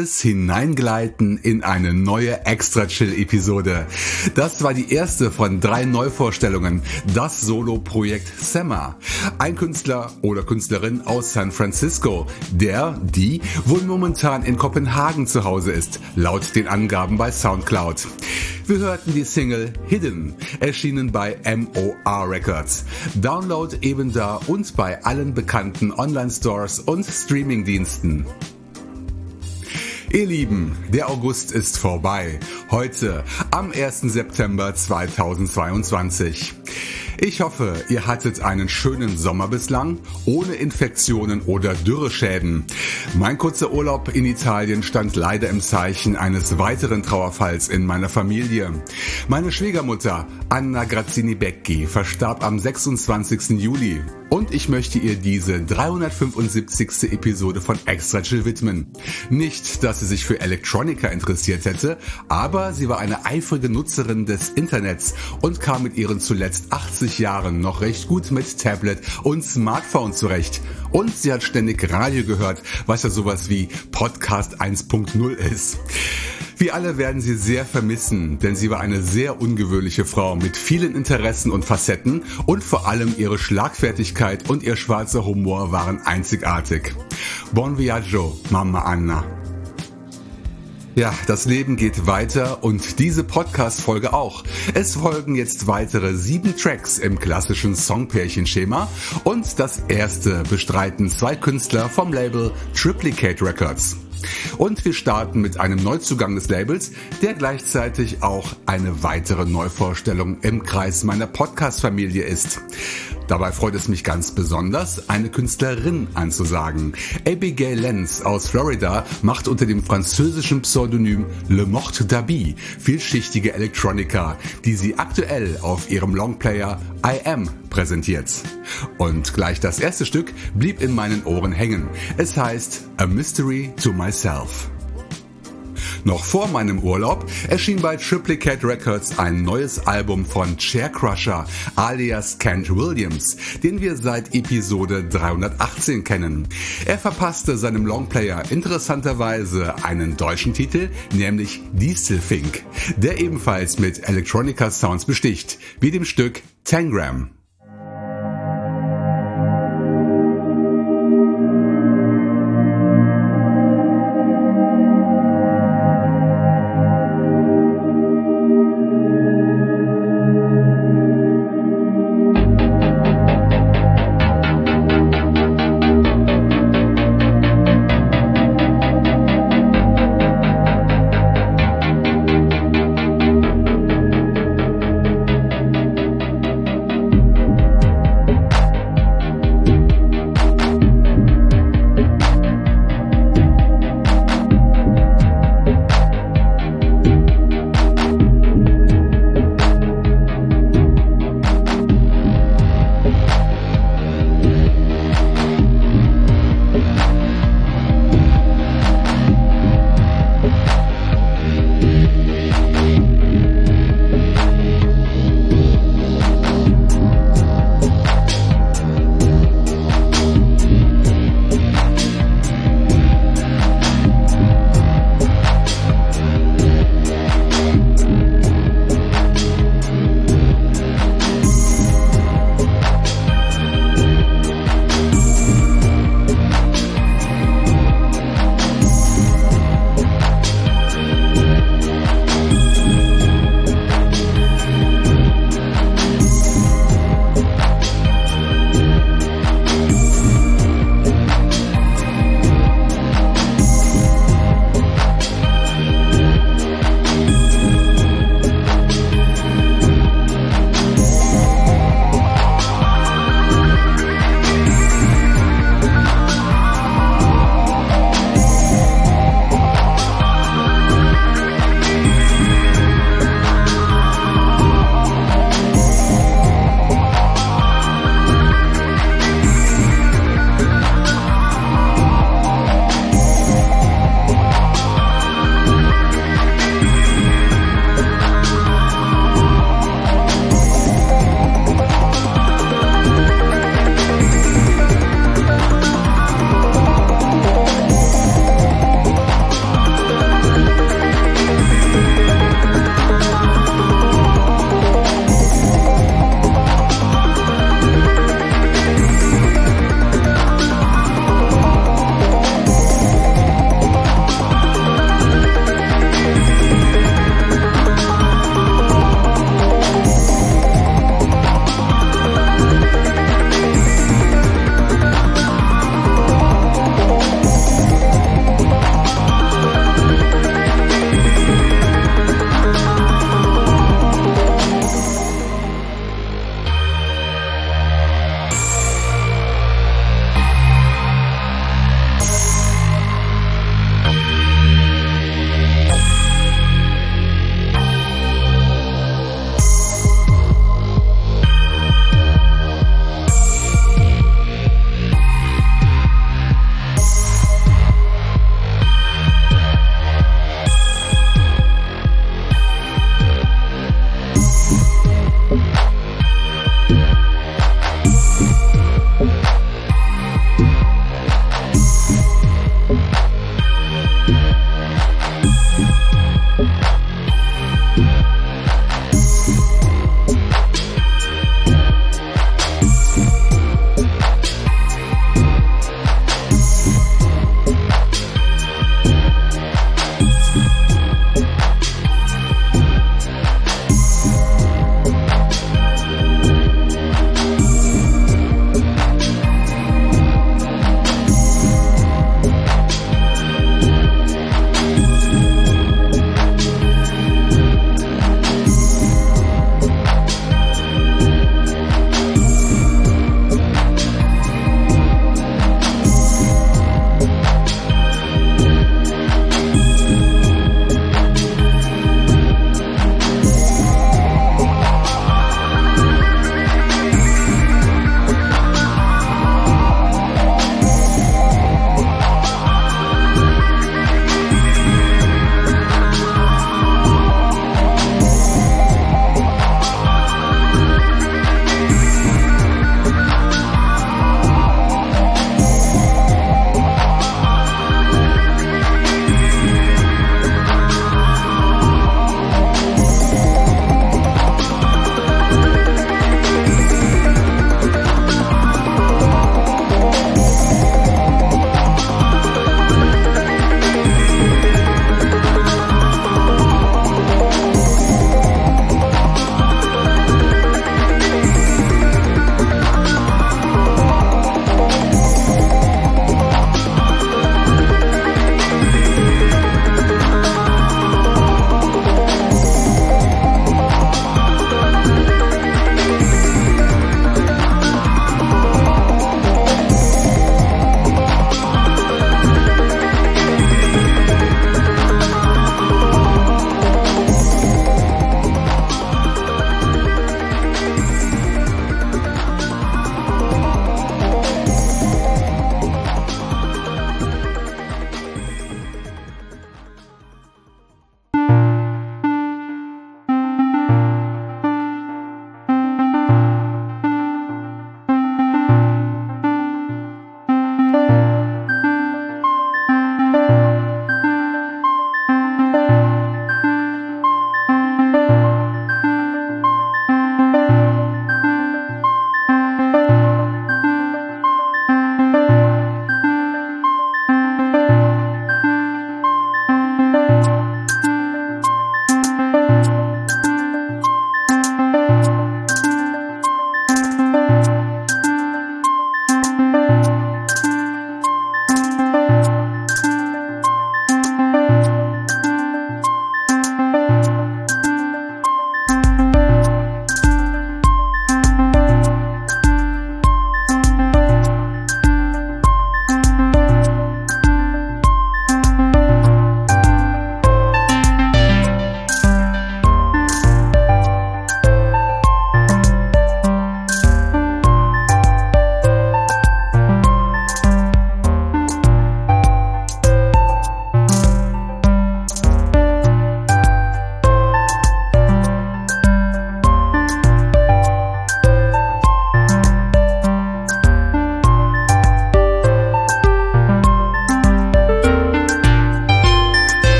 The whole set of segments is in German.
Stilvolles Hineingleiten in eine neue Extra Chill Episode. Das war die erste von drei Neuvorstellungen, das Solo-Projekt Semma. Ein Künstler oder Künstlerin aus San Francisco, der, die wohl momentan in Kopenhagen zu Hause ist, laut den Angaben bei Soundcloud. Wir hörten die Single Hidden, erschienen bei MOR Records. Download eben da und bei allen bekannten Online-Stores und Streaming-Diensten. Ihr Lieben, der August ist vorbei. Heute am 1. September 2022. Ich hoffe, ihr hattet einen schönen Sommer bislang, ohne Infektionen oder Dürreschäden. Mein kurzer Urlaub in Italien stand leider im Zeichen eines weiteren Trauerfalls in meiner Familie. Meine Schwiegermutter, Anna Grazzini Becchi, verstarb am 26. Juli. Und ich möchte ihr diese 375. Episode von Extra Chill widmen. Nicht, dass sie sich für Electronica interessiert hätte, aber sie war eine eifrige Nutzerin des Internets und kam mit ihren zuletzt 80 Jahren noch recht gut mit Tablet und Smartphone zurecht. Und sie hat ständig Radio gehört, was ja sowas wie Podcast 1.0 ist. Wir alle werden sie sehr vermissen, denn sie war eine sehr ungewöhnliche Frau mit vielen Interessen und Facetten und vor allem ihre Schlagfertigkeit und ihr schwarzer Humor waren einzigartig. Bon viaggio, Mama Anna. Ja, das Leben geht weiter und diese Podcast-Folge auch. Es folgen jetzt weitere sieben Tracks im klassischen Songpärchenschema und das erste bestreiten zwei Künstler vom Label Triplicate Records. Und wir starten mit einem Neuzugang des Labels, der gleichzeitig auch eine weitere Neuvorstellung im Kreis meiner Podcast-Familie ist. Dabei freut es mich ganz besonders, eine Künstlerin anzusagen. Abigail Lenz aus Florida macht unter dem französischen Pseudonym Le Mort d'Abi vielschichtige Electronica, die sie aktuell auf ihrem Longplayer I Am präsentiert. Und gleich das erste Stück blieb in meinen Ohren hängen. Es heißt A Mystery to Myself. Noch vor meinem Urlaub erschien bei Triplicate Records ein neues Album von Chaircrusher alias Kent Williams, den wir seit Episode 318 kennen. Er verpasste seinem Longplayer interessanterweise einen deutschen Titel, nämlich Dieselfink, der ebenfalls mit Electronica Sounds besticht, wie dem Stück Tangram.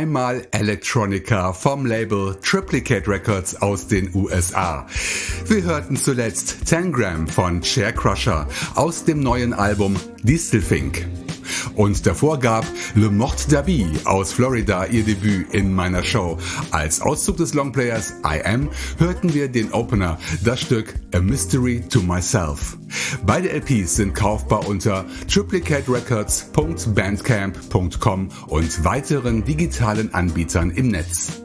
Zweimal Electronica vom Label Triplicate Records aus den USA. Wir hörten zuletzt Tangram von Chair Crusher aus dem neuen Album Distelfink. Und davor gab Le Mort d'Avis aus Florida ihr Debüt in meiner Show. Als Auszug des Longplayers I Am hörten wir den Opener, das Stück A Mystery to Myself. Beide LPs sind kaufbar unter triplicaterecords.bandcamp.com und weiteren digitalen Anbietern im Netz.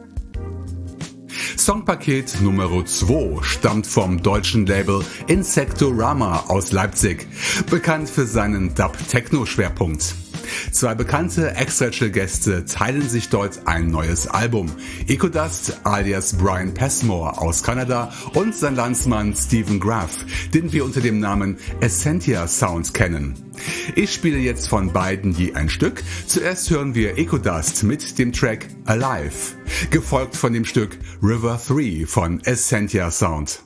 Songpaket Nummer 2 stammt vom deutschen Label Insectorama aus Leipzig, bekannt für seinen Dub-Techno-Schwerpunkt. Zwei bekannte Extra-Chill-Gäste teilen sich dort ein neues Album. Ecodust alias Brian Passmore aus Kanada und sein Landsmann Stephen Graff, den wir unter dem Namen Essentia Sound kennen. Ich spiele jetzt von beiden je ein Stück. Zuerst hören wir Ecodust mit dem Track Alive, gefolgt von dem Stück River 3 von Essentia Sound.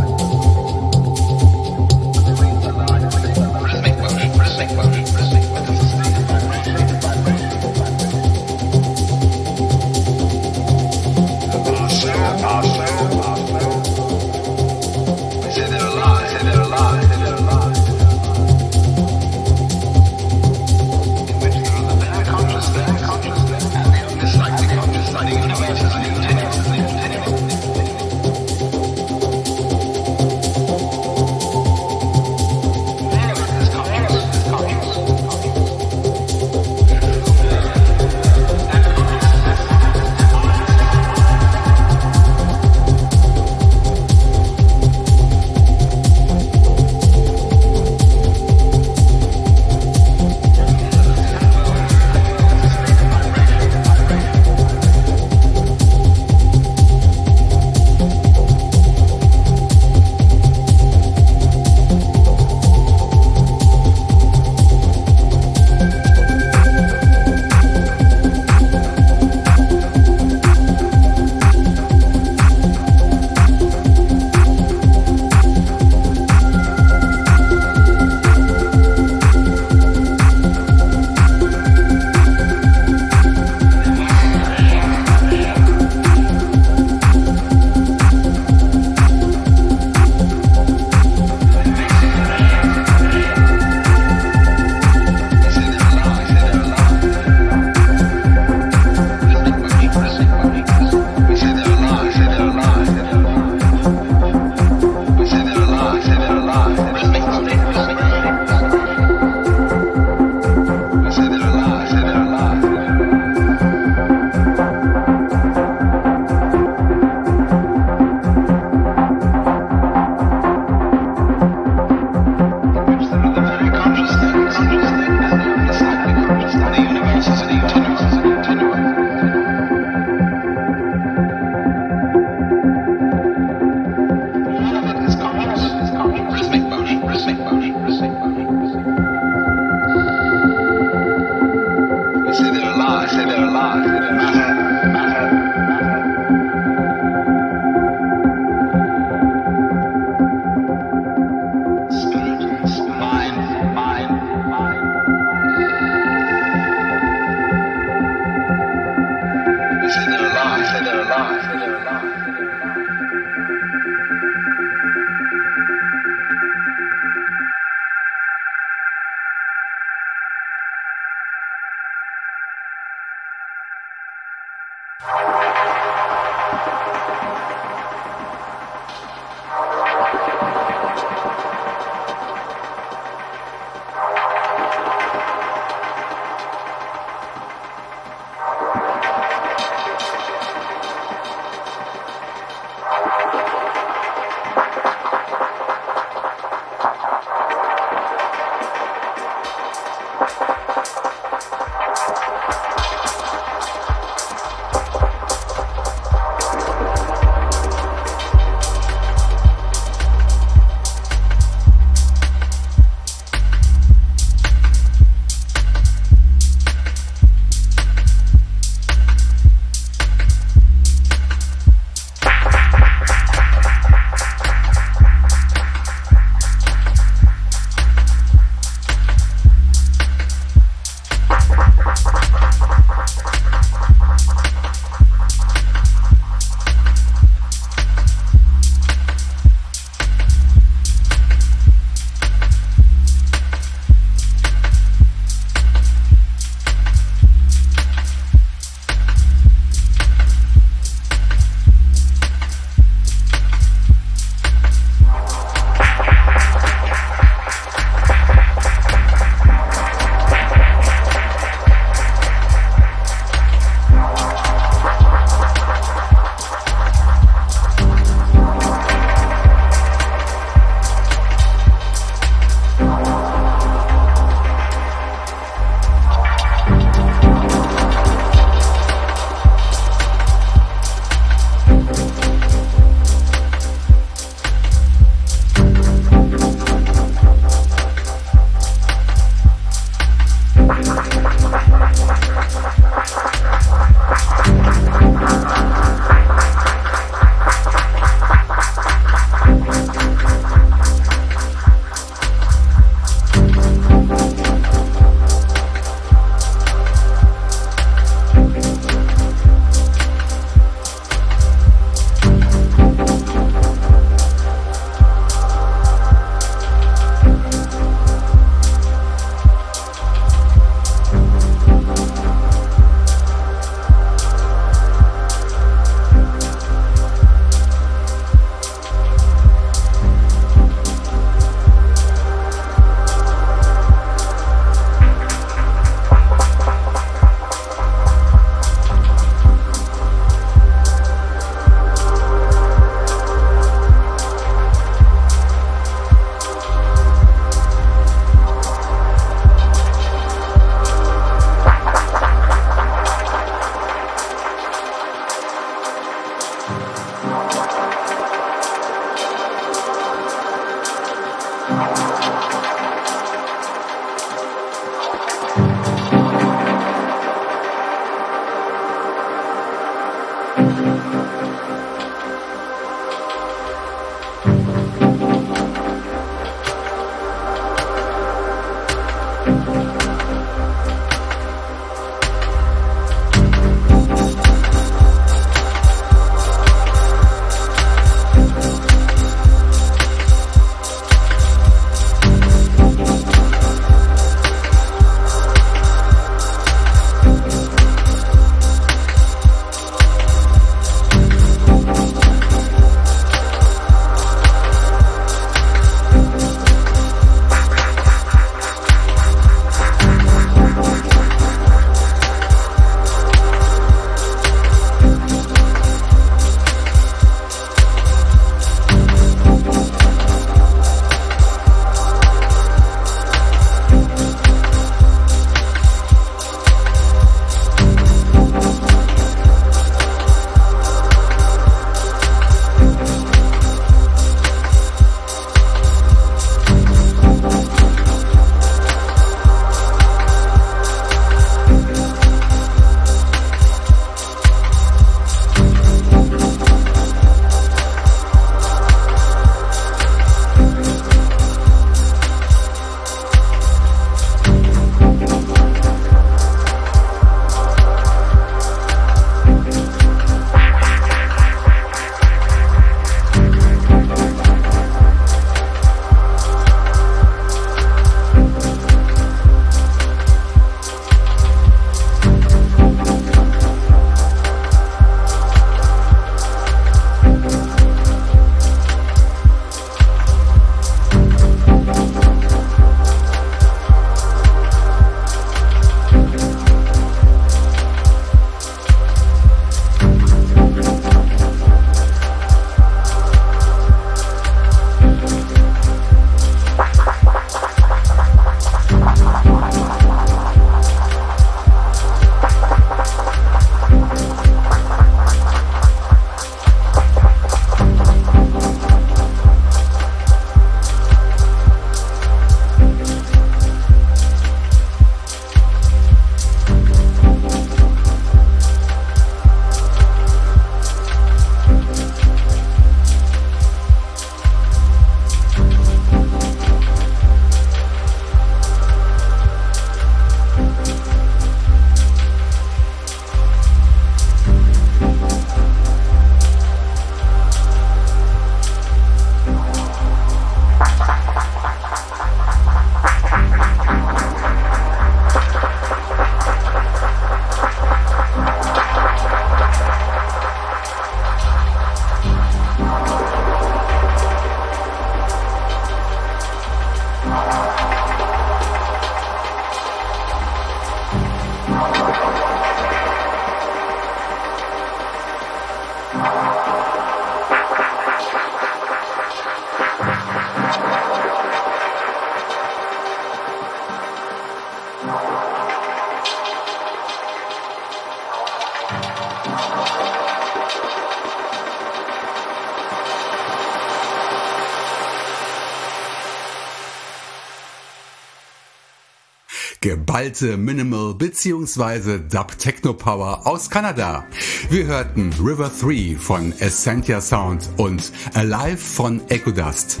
Geballte Minimal bzw. Dub Techno Power aus Kanada. Wir hörten River 3 von Essentia Sound und Alive von Echo Dust.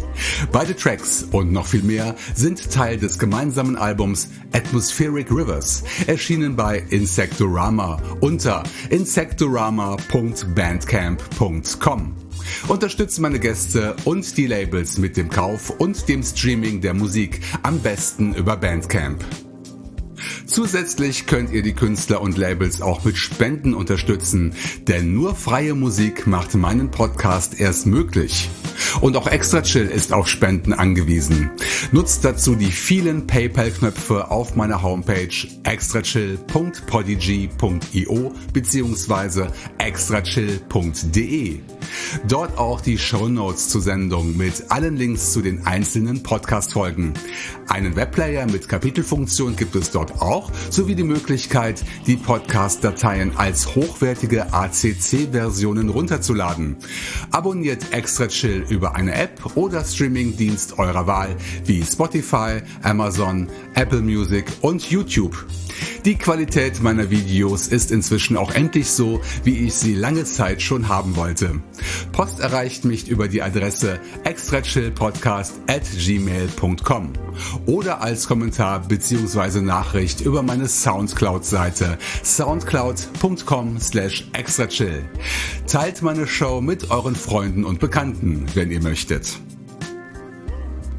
Beide Tracks und noch viel mehr sind Teil des gemeinsamen Albums Atmospheric Rivers, erschienen bei Insectorama unter insectorama.bandcamp.com. Unterstützt meine Gäste und die Labels mit dem Kauf und dem Streaming der Musik, am besten über Bandcamp. Zusätzlich könnt ihr die Künstler und Labels auch mit Spenden unterstützen, denn nur freie Musik macht meinen Podcast erst möglich. Und auch Extra Chill ist auf Spenden angewiesen. Nutzt dazu die vielen PayPal-Knöpfe auf meiner Homepage extrachill.podigy.io bzw. extrachill.de. Dort auch die Show Notes zur Sendung mit allen Links zu den einzelnen Podcast-Folgen. Einen Webplayer mit Kapitelfunktion gibt es dort auch, sowie die Möglichkeit, die Podcast-Dateien als hochwertige ACC-Versionen runterzuladen. Abonniert Extra Chill über eine App oder Streamingdienst eurer Wahl wie Spotify, Amazon, Apple Music und YouTube. Die Qualität meiner Videos ist inzwischen auch endlich so, wie ich sie lange Zeit schon haben wollte. Post erreicht mich über die Adresse extrachillpodcast at gmail.com oder als Kommentar bzw. Nachricht über meine Soundcloud-Seite soundcloud.com slash extrachill. Teilt meine Show mit euren Freunden und Bekannten, wenn ihr möchtet.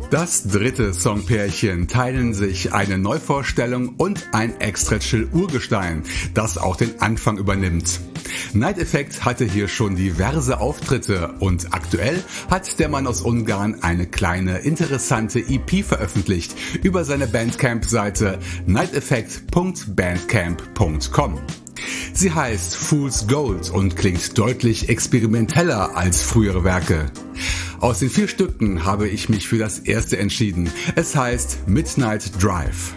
Das dritte Songpärchen teilen sich eine Neuvorstellung und ein extra chill Urgestein, das auch den Anfang übernimmt. Night Effect hatte hier schon diverse Auftritte und aktuell hat der Mann aus Ungarn eine kleine interessante EP veröffentlicht über seine Bandcamp-Seite nighteffect.bandcamp.com. Sie heißt Fool's Gold und klingt deutlich experimenteller als frühere Werke. Aus den vier Stücken habe ich mich für das erste entschieden. Es heißt Midnight Drive.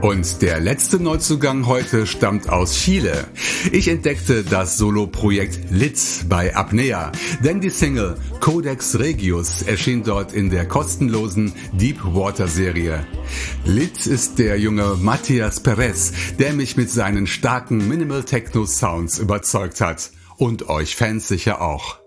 Und der letzte Neuzugang heute stammt aus Chile. Ich entdeckte das Solo-Projekt Lit bei Apnea, denn die Single Codex Regius erschien dort in der kostenlosen Deep Water Serie. Lit ist der junge Matthias Perez, der mich mit seinen starken Minimal Techno Sounds überzeugt hat. Und euch Fans sicher auch.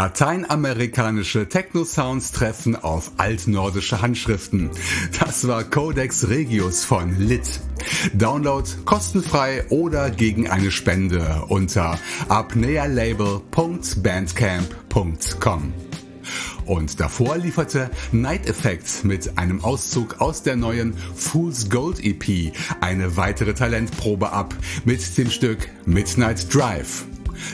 Lateinamerikanische Techno-Sounds treffen auf altnordische Handschriften. Das war Codex Regius von Lit. Download kostenfrei oder gegen eine Spende unter apnealabel.bandcamp.com. Und davor lieferte Night Effect mit einem Auszug aus der neuen Fool's Gold EP eine weitere Talentprobe ab mit dem Stück Midnight Drive.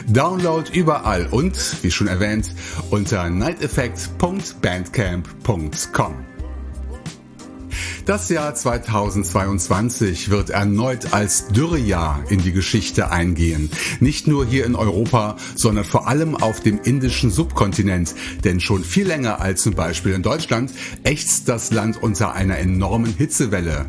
Download überall und, wie schon erwähnt, unter nighteffect.bandcamp.com. Das Jahr 2022 wird erneut als Dürrejahr in die Geschichte eingehen. Nicht nur hier in Europa, sondern vor allem auf dem indischen Subkontinent. Denn schon viel länger als zum Beispiel in Deutschland ächzt das Land unter einer enormen Hitzewelle.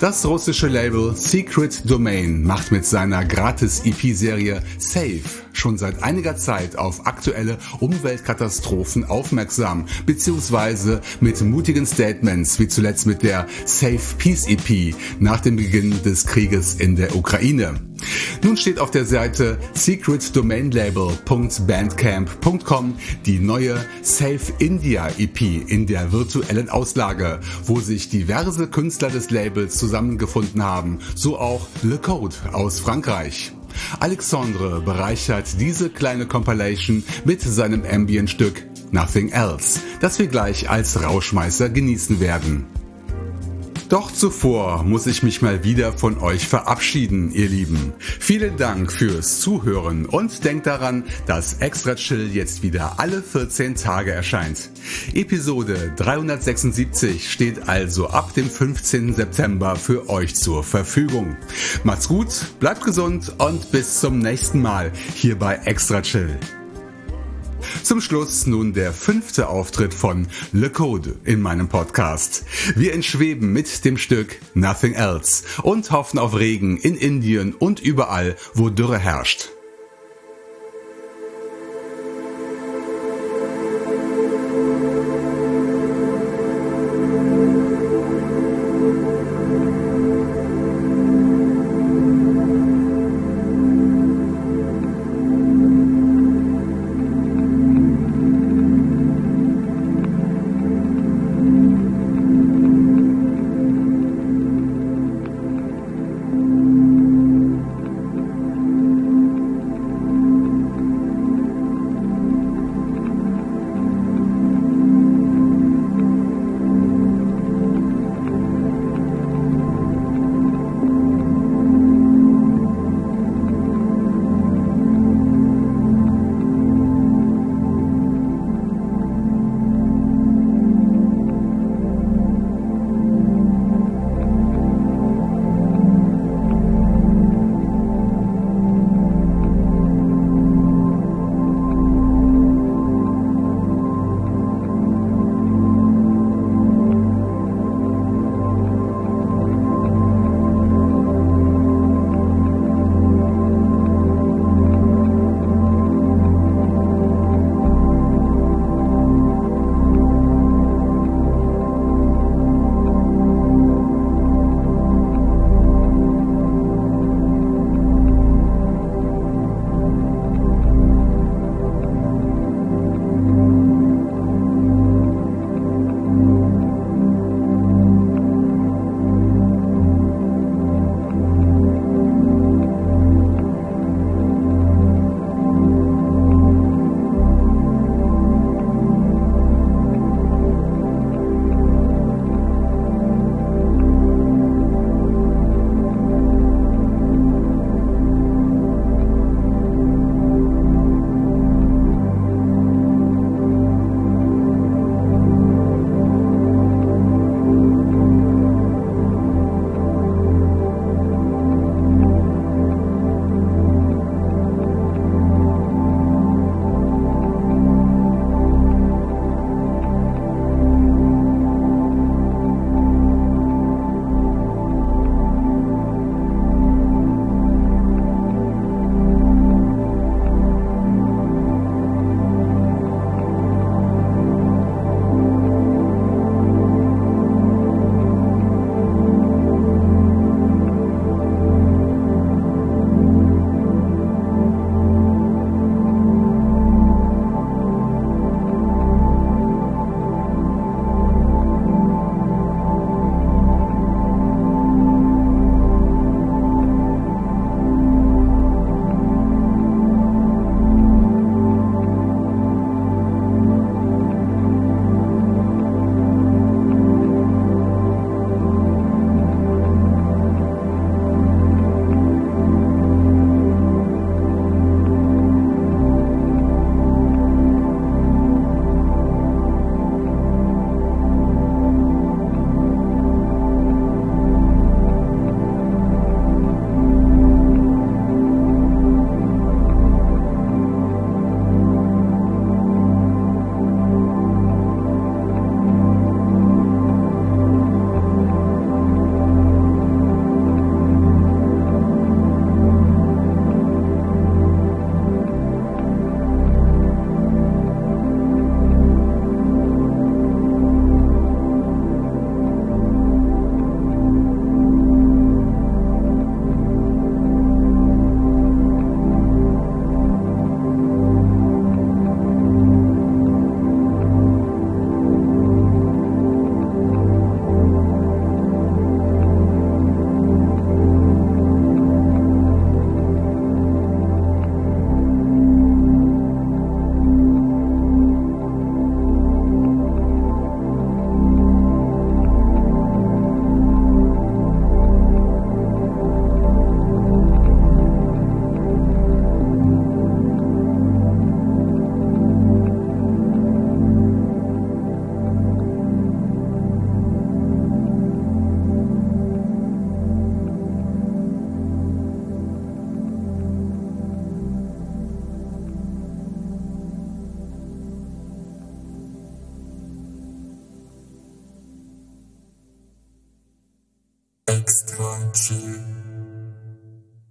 Das russische Label Secret Domain macht mit seiner Gratis-EP-Serie Safe schon seit einiger Zeit auf aktuelle Umweltkatastrophen aufmerksam, beziehungsweise mit mutigen Statements, wie zuletzt mit der Safe Peace EP nach dem Beginn des Krieges in der Ukraine. Nun steht auf der Seite secretdomainlabel.bandcamp.com die neue Safe India EP in der virtuellen Auslage, wo sich diverse Künstler des Labels zusammengefunden haben, so auch Le Code aus Frankreich. Alexandre bereichert diese kleine Compilation mit seinem Ambient-Stück Nothing Else, das wir gleich als Rauschmeißer genießen werden. Doch zuvor muss ich mich mal wieder von euch verabschieden, ihr Lieben. Vielen Dank fürs Zuhören und denkt daran, dass Extra Chill jetzt wieder alle 14 Tage erscheint. Episode 376 steht also ab dem 15. September für euch zur Verfügung. Macht's gut, bleibt gesund und bis zum nächsten Mal hier bei Extra Chill. Zum Schluss nun der fünfte Auftritt von Le Code in meinem Podcast. Wir entschweben mit dem Stück Nothing Else und hoffen auf Regen in Indien und überall, wo Dürre herrscht.